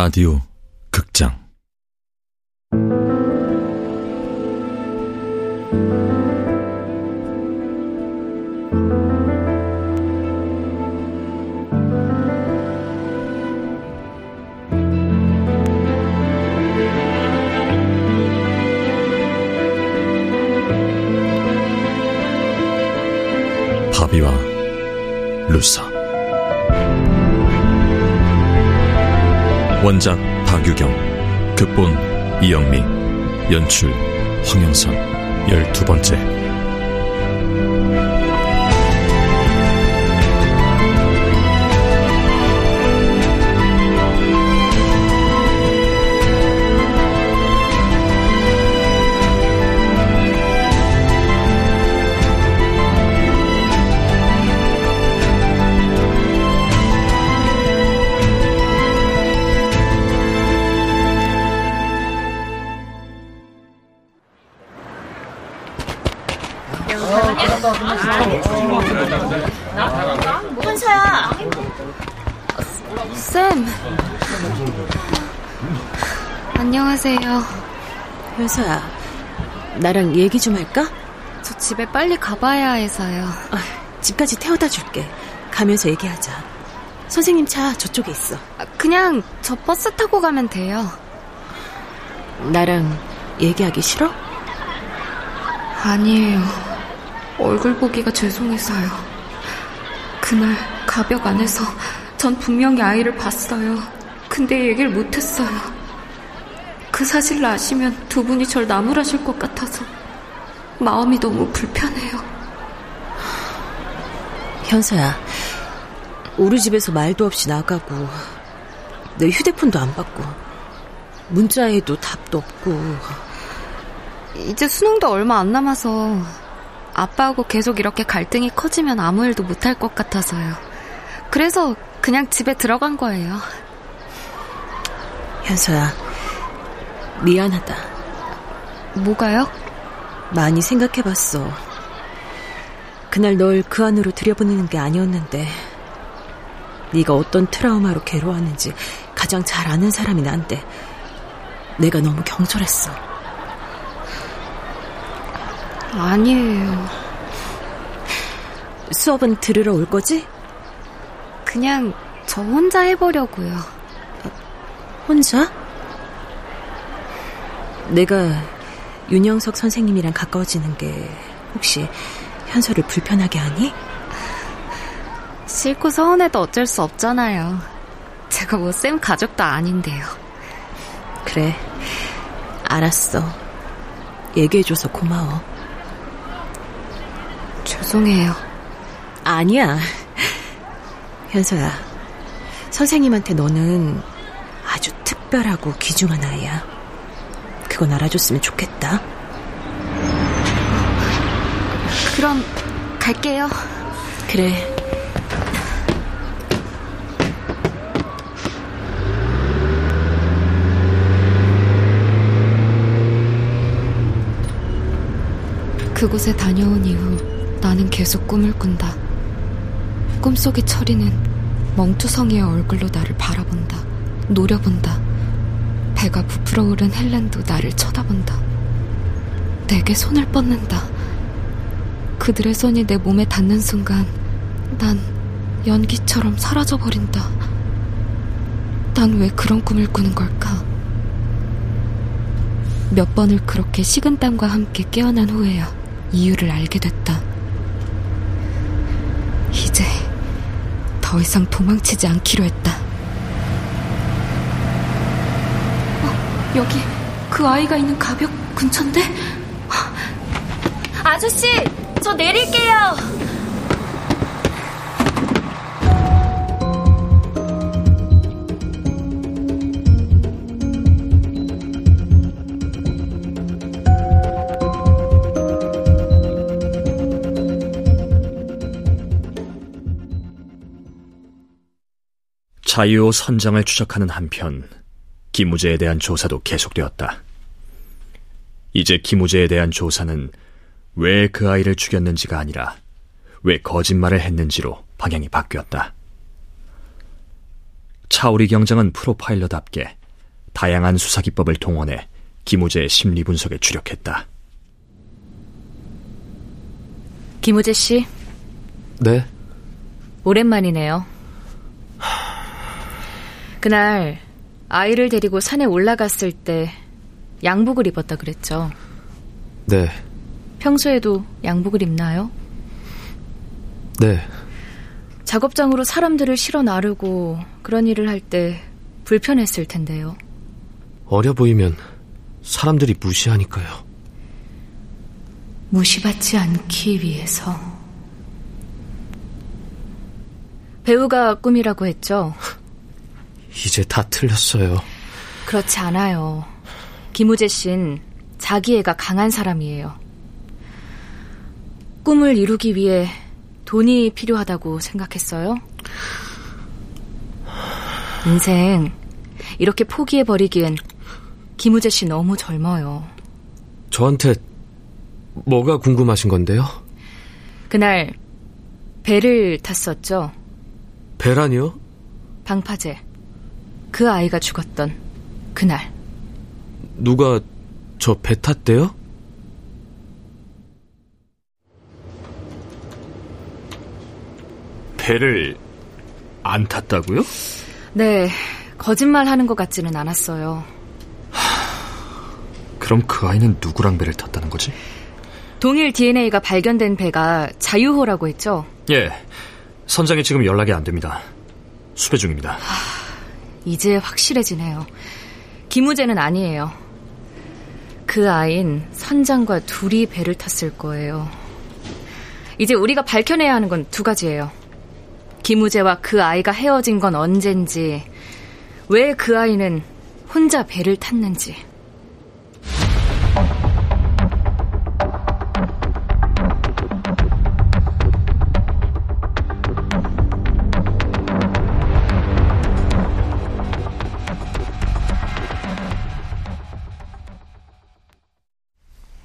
라디오 원작 박유경 극본 이영미 연출 황영선. 열두 번째 현서야. 쌤. 안녕하세요. 현서야, 나랑 얘기 좀 할까? 저 집에 빨리 가봐야 해서요. 아, 집까지 태워다 줄게. 가면서 얘기하자. 선생님 차 저쪽에 있어. 아, 그냥 저 버스 타고 가면 돼요. 나랑 얘기하기 싫어? 아니에요. 얼굴 보기가 죄송해서요. 그날 가벽 안에서 전 분명히 아이를 봤어요. 근데 얘기를 못했어요. 그 사실을 아시면 두 분이 절 나무라실 것 같아서 마음이 너무 불편해요. 현서야, 우리 집에서 말도 없이 나가고 내 휴대폰도 안 받고 문자에도 답도 없고 이제 수능도 얼마 안 남아서 아빠하고 계속 이렇게 갈등이 커지면 아무 일도 못할 것 같아서요. 그래서 그냥 집에 들어간 거예요. 현서야, 미안하다. 뭐가요? 많이 생각해봤어. 그날 널 그 안으로 들여보내는 게 아니었는데 네가 어떤 트라우마로 괴로워하는지 가장 잘 아는 사람이 난데 내가 너무 경솔했어. 아니에요. 수업은 들으러 올 거지? 그냥 저 혼자 해보려고요. 혼자? 내가 윤영석 선생님이랑 가까워지는 게 혹시 현서를 불편하게 하니? 싫고 서운해도 어쩔 수 없잖아요. 제가 뭐 쌤 가족도 아닌데요. 그래, 알았어. 얘기해줘서 고마워. 죄송해요. 아니야. 현서야, 선생님한테 너는 아주 특별하고 귀중한 아이야. 그건 알아줬으면 좋겠다. 그럼 갈게요. 그래. 그곳에 다녀온 이후 나는 계속 꿈을 꾼다. 꿈속의 철이는 멍투성이의 얼굴로 나를 바라본다. 노려본다. 배가 부풀어 오른 헬렌도 나를 쳐다본다. 내게 손을 뻗는다. 그들의 손이 내 몸에 닿는 순간 난 연기처럼 사라져버린다. 난 왜 그런 꿈을 꾸는 걸까? 몇 번을 그렇게 식은 땀과 함께 깨어난 후에야 이유를 알게 됐다. 이제 더 이상 도망치지 않기로 했다. 어, 여기 그 아이가 있는 가벽 근처인데? 아저씨, 저 내릴게요. 자유호 선장을 추적하는 한편 김우재에 대한 조사도 계속되었다. 이제 김우재에 대한 조사는 왜 그 아이를 죽였는지가 아니라 왜 거짓말을 했는지로 방향이 바뀌었다. 차오리 경장은 프로파일러답게 다양한 수사 기법을 동원해 김우재의 심리 분석에 주력했다. 김우재 씨. 네. 오랜만이네요. 그날 아이를 데리고 산에 올라갔을 때 양복을 입었다 그랬죠. 네. 평소에도 양복을 입나요? 네. 작업장으로 사람들을 실어 나르고 그런 일을 할 때 불편했을 텐데요. 어려 보이면 사람들이 무시하니까요. 무시받지 않기 위해서. 배우가 꿈이라고 했죠? 이제 다 틀렸어요. 그렇지 않아요. 김우재 씨는 자기애가 강한 사람이에요. 꿈을 이루기 위해 돈이 필요하다고 생각했어요? 인생 이렇게 포기해버리기엔 김우재 씨 너무 젊어요. 저한테 뭐가 궁금하신 건데요? 그날 배를 탔었죠? 배란이요? 방파제. 그 아이가 죽었던 그날. 누가 저 배 탔대요? 배를 안 탔다고요? 네, 거짓말 하는 것 같지는 않았어요. 그럼 그 아이는 누구랑 배를 탔다는 거지? 동일 DNA가 발견된 배가 자유호라고 했죠? 예, 선장이 지금 연락이 안 됩니다. 수배 중입니다. 이제 확실해지네요. 김우재는 아니에요. 그 아인 선장과 둘이 배를 탔을 거예요. 이제 우리가 밝혀내야 하는 건 두 가지예요. 김우재와 그 아이가 헤어진 건 언젠지, 왜 그 아이는 혼자 배를 탔는지.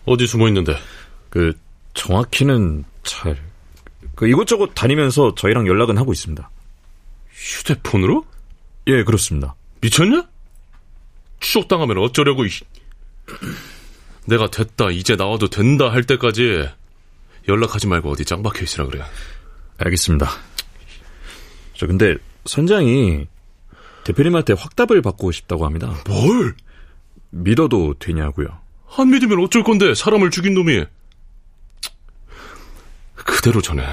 어디 숨어 있는데? 그 정확히는 잘. 그 이곳저곳 다니면서 저희랑 연락은 하고 있습니다. 휴대폰으로? 예, 그렇습니다. 미쳤냐? 추적당하면 어쩌려고, 이... 내가 됐다, 이제 나와도 된다 할 때까지 연락하지 말고 어디 짱 박혀 있으라 그래. 알겠습니다. 저 근데 선장이 대표님한테 확답을 받고 싶다고 합니다. 뭘? 믿어도 되냐고요. 안 믿으면 어쩔 건데, 사람을 죽인 놈이. 그대로 전해.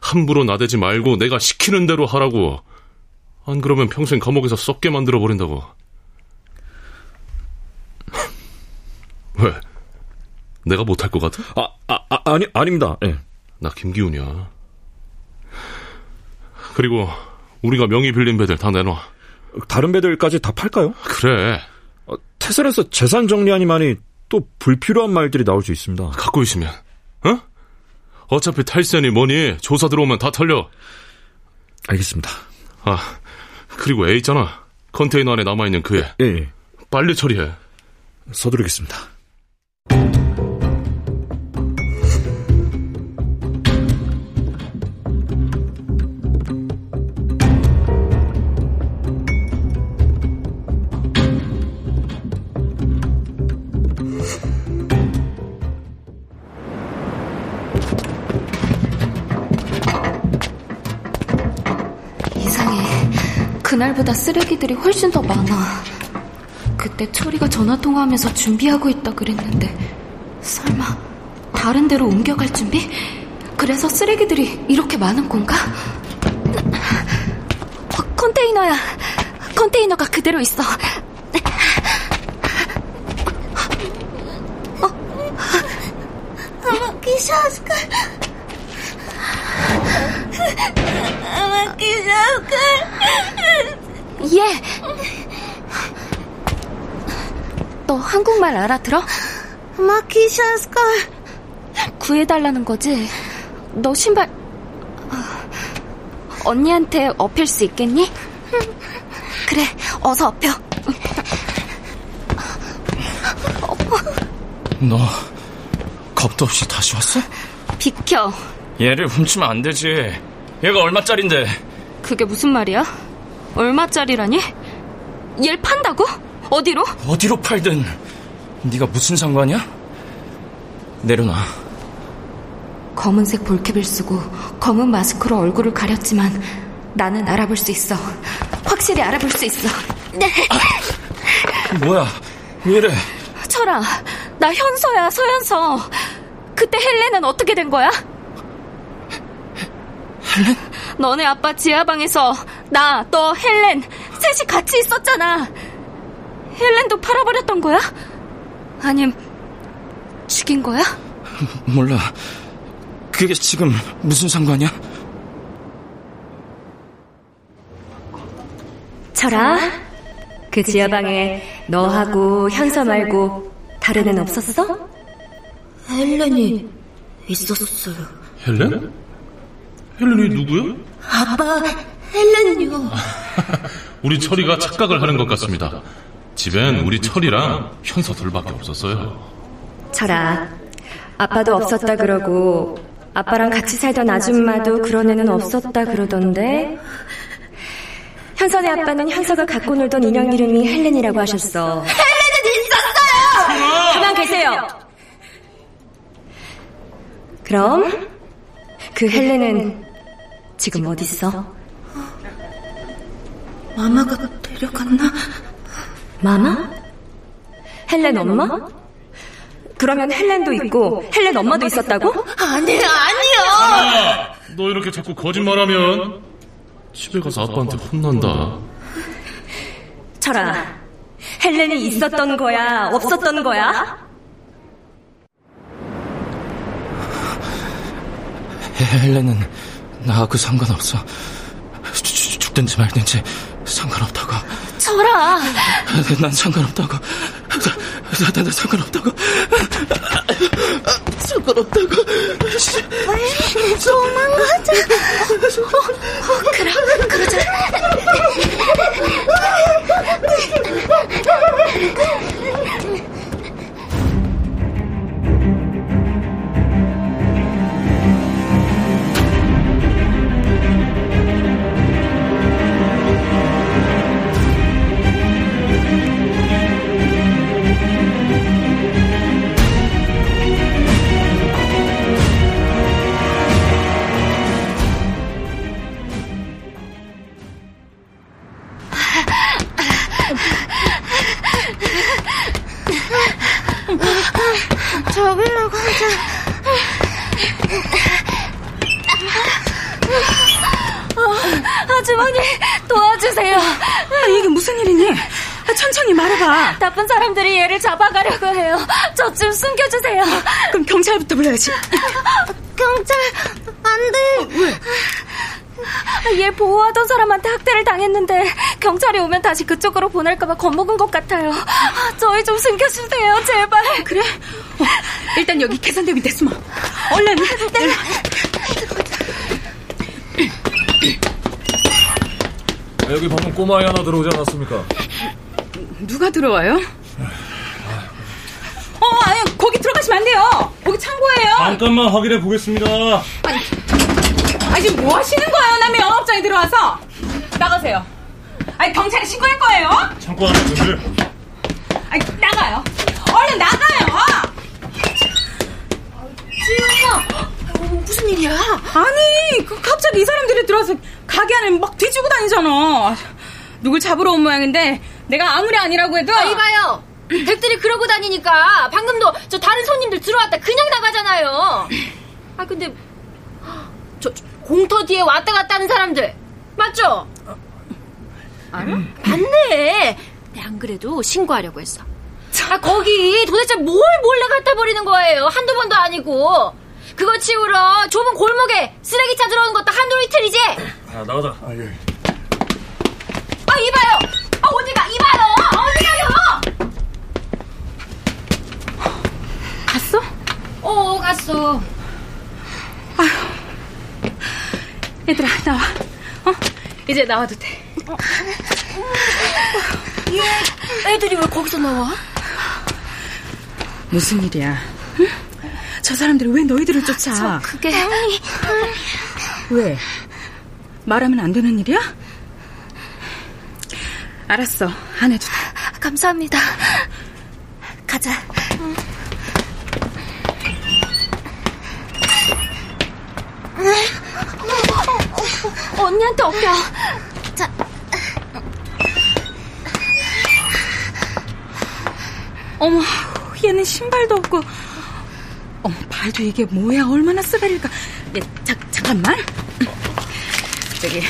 함부로 나대지 말고 내가 시키는 대로 하라고. 안 그러면 평생 감옥에서 썩게 만들어 버린다고. 왜? 내가 못할 것 같아? 아, 아, 아 아니, 아닙니다. 예. 나 김기훈이야. 그리고 우리가 명의 빌린 배들 다 내놔. 다른 배들까지 다 팔까요? 그래. 어, 태산에서 재산 정리하니만이 또 불필요한 말들이 나올 수 있습니다. 갖고 있으면, 어? 어차피 탈세니 뭐니 조사 들어오면 다 털려. 알겠습니다. 아, 그리고 애 있잖아. 컨테이너 안에 남아있는 그 애. 예, 예. 빨리 처리해. 서두르겠습니다. 그날보다 쓰레기들이 훨씬 더 많아. 그때 초리가 전화통화하면서 준비하고 있다 그랬는데 설마 다른 데로 옮겨갈 준비? 그래서 쓰레기들이 이렇게 많은 건가? 어, 컨테이너야. 컨테이너가 그대로 있어. Kishaska. Kishaska. 예. 너 한국말 알아들어? Kishaska. 구해달라는 거지. 너 신발 어, 언니한테 업힐 수 있겠니? 그래, 어서 업혀. 너 겁도 없이 다시 왔어? 비켜. 얘를 훔치면 안 되지. 얘가 얼마짜린데? 그게 무슨 말이야? 얼마짜리라니? 얘를 판다고? 어디로? 어디로 팔든 네가 무슨 상관이야? 내려놔. 검은색 볼캡을 쓰고 검은 마스크로 얼굴을 가렸지만 나는 알아볼 수 있어. 확실히 알아볼 수 있어. 네. 뭐야? 왜 이래? 철아, 나 현서야, 서현서. 그때 헬렌은 어떻게 된 거야? 헬렌? 너네 아빠 지하방에서 나, 너, 헬렌 셋이 같이 있었잖아. 헬렌도 팔아버렸던 거야? 아님 죽인 거야? 몰라. 그게 지금 무슨 상관이야? 철아, 그 지하방에 너하고 현서 말고 다른 애는 없었어? 헬렌이 있었어요. 헬렌? 헬렌이 누구요? 아빠, 헬렌요. 우리 철이가 착각을 하는 것 같습니다. 집엔 우리 철이랑 현서 둘밖에 없었어요. 철아, 아빠도 없었다 그러고 아빠랑 같이 살던 아줌마도 그런 애는 없었다 그러던데 현선의 아빠는 현서가 갖고 놀던 인형 이름이 헬렌이라고 하셨어. 헬렌은 있었어요! 가만 계세요. 그럼 그 헬렌은 지금 어디 있어? 마마가 데려갔나? 마마? 헬렌 엄마? 그러면 헬렌도 있고 헬렌 엄마도 있었다고? 아니요, 아니요! 너 이렇게 자꾸 거짓말하면 집에 가서 아빠한테 혼난다. 철아, 헬렌이 있었던 거야? 없었던 거야? 헬렌은 나하고 상관없어. 죽- 죽- 죽든지 말든지 상관없다고. 철아, 난 상관없다고. 나, 나, 나 상관없다고. 상관없다고. 도망가자. 그럼 그러자. 아주머니 도와주세요. 이게 무슨 일이니? 아, 천천히 말해봐. 나쁜 사람들이 얘를 잡아가려고 해요. 저 좀 숨겨주세요. 그럼 경찰부터 불러야지. 경찰, 안 돼. 얘 보호하던 사람한테 학대를 당했는데 경찰이 오면 다시 그쪽으로 보낼까봐 겁먹은 것 같아요. 저희 좀 숨겨주세요, 제발. 그래? 어, 일단 여기 계산대 밑에 숨어. 얼른. 네. 여기 방금 꼬마아이 하나 들어오지 않았습니까? 누가 들어와요? 어, 아니, 거기 들어가시면 안 돼요. 거기 창고예요. 잠깐만 확인해 보겠습니다. 아니, 지금 뭐 하시는 거예요? 남의 영업장에 들어와서. 나가세요. 아니, 경찰에 신고할 거예요. 창고 안에 분들. 아니, 나가요. 얼른 나가요. 무슨 일이야? 아니, 그 갑자기 이 사람들이 들어와서 가게 안에 막 뒤지고 다니잖아. 누굴 잡으러 온 모양인데 내가 아무리 아니라고 해도 아, 이봐요. 댁들이 그러고 다니니까 방금도 저 다른 손님들 들어왔다 그냥 나가잖아요. 아 근데 저 공터 뒤에 왔다 갔다 하는 사람들 맞죠? 알아? 맞네. 내안 그래도 신고하려고 했어. 아 거기 도대체 뭘 몰래 갖다 버리는 거예요? 한두 번도 아니고. 그거 치우러 좁은 골목에 쓰레기 찾으러 오는 것도 한두 이틀이지? 아, 나가자. 아 이봐요. 아 어디가 이봐요. 어디 가요? 갔어? 어 갔어. 얘들아, 나와. 어? 이제 나와도 돼. 애들이 왜 거기서 나와? 무슨 일이야? 응? 저 사람들이 왜 너희들을 쫓아? 저 그게 왜? 말하면 안 되는 일이야? 알았어. 안 해도 돼. 감사합니다. 가자. 언니한테 엎여. 자. 어머, 얘는 신발도 없고. 발도 이게 뭐야? 얼마나 쓰레릴까? 예, 자, 잠깐만. 저기,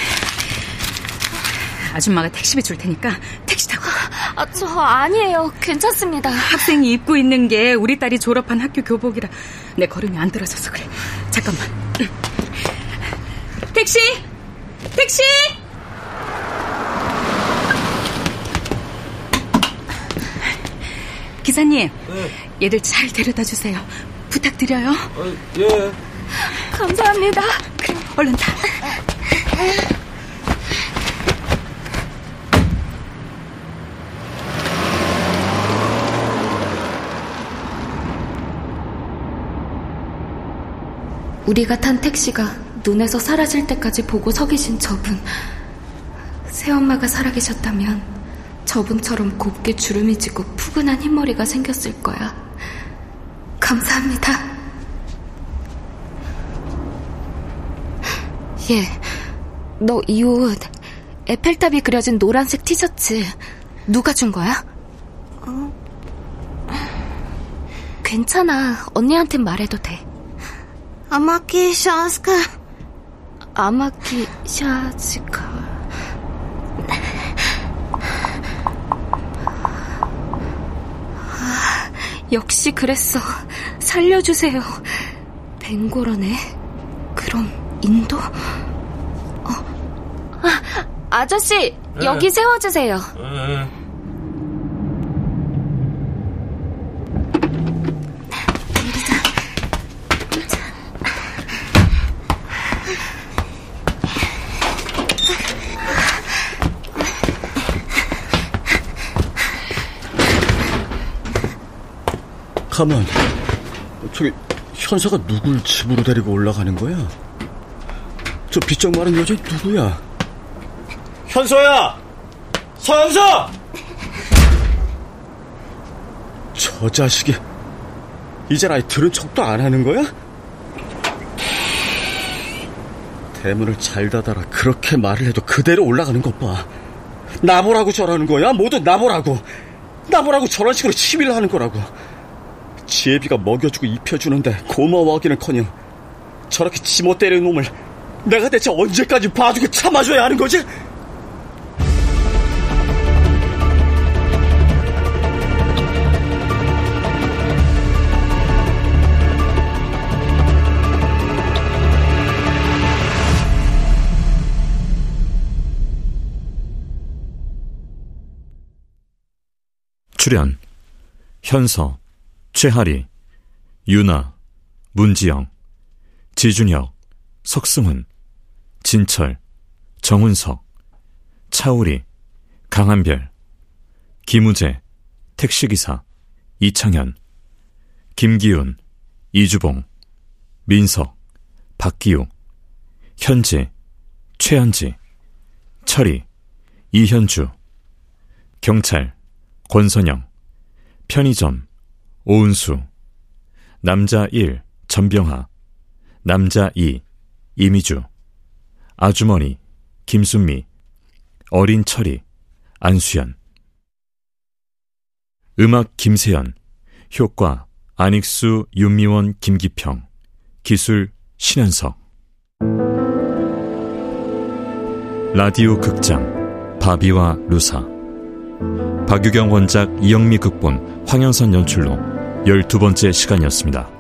아줌마가 택시비 줄 테니까 택시 타고. 아, 저 아니에요. 괜찮습니다. 학생이 입고 있는 게 우리 딸이 졸업한 학교 교복이라 내 걸음이 안 들어져서 그래. 잠깐만. 택시! 택시! 기사님, 얘들 잘 데려다 주세요. 부탁드려요. 예. 감사합니다. 그래, 얼른 타. 우리가 탄 택시가 눈에서 사라질 때까지 보고 서 계신 저분. 새엄마가 살아계셨다면 저분처럼 곱게 주름이 지고 푸근한 흰머리가 생겼을 거야. 감사합니다. 예, 너 이 옷 에펠탑이 그려진 노란색 티셔츠 누가 준 거야? 어? 괜찮아. 언니한텐 말해도 돼. 아마키 샤스카. 아마키 샤즈카. 아, 역시 그랬어. 살려주세요. 벵고러네. 그럼 인도? 어. 아, 아저씨, 여기 세워주세요. 가만. 저기 현서가 누굴 집으로 데리고 올라가는 거야? 저 비쩍 마른 여자 누구야? 현서야! 서현서! 저 자식이 이젠 아예 들은 척도 안 하는 거야? 대문을 잘 닫아라 그렇게 말을 해도 그대로 올라가는 것 봐. 나보라고 저러는 거야? 모두 나보라고. 나보라고 저런 식으로 시위를 하는 거라고. 지혜비가 먹여주고 입혀주는데 고마워하기는커녕 저렇게 지못 때리는 놈을 내가 대체 언제까지 봐주고 참아줘야 하는 거지? 출연 현서 최하리, 유나, 문지영, 지준혁, 석승훈, 진철, 정훈석, 차우리, 강한별, 김우재, 택시기사, 이창현, 김기훈, 이주봉, 민석, 박기우, 현지, 최현지, 철이, 이현주, 경찰, 권선영, 편의점, 오은수, 남자 1, 전병하, 남자 2, 이미주, 아주머니, 김순미, 어린 철이, 안수연. 음악 김세연, 효과 안익수, 윤미원, 김기평, 기술 신현석. 라디오 극장 바비와 루사 박유경 원작 이영미 극본 황영선 연출로 열두 번째 시간이었습니다.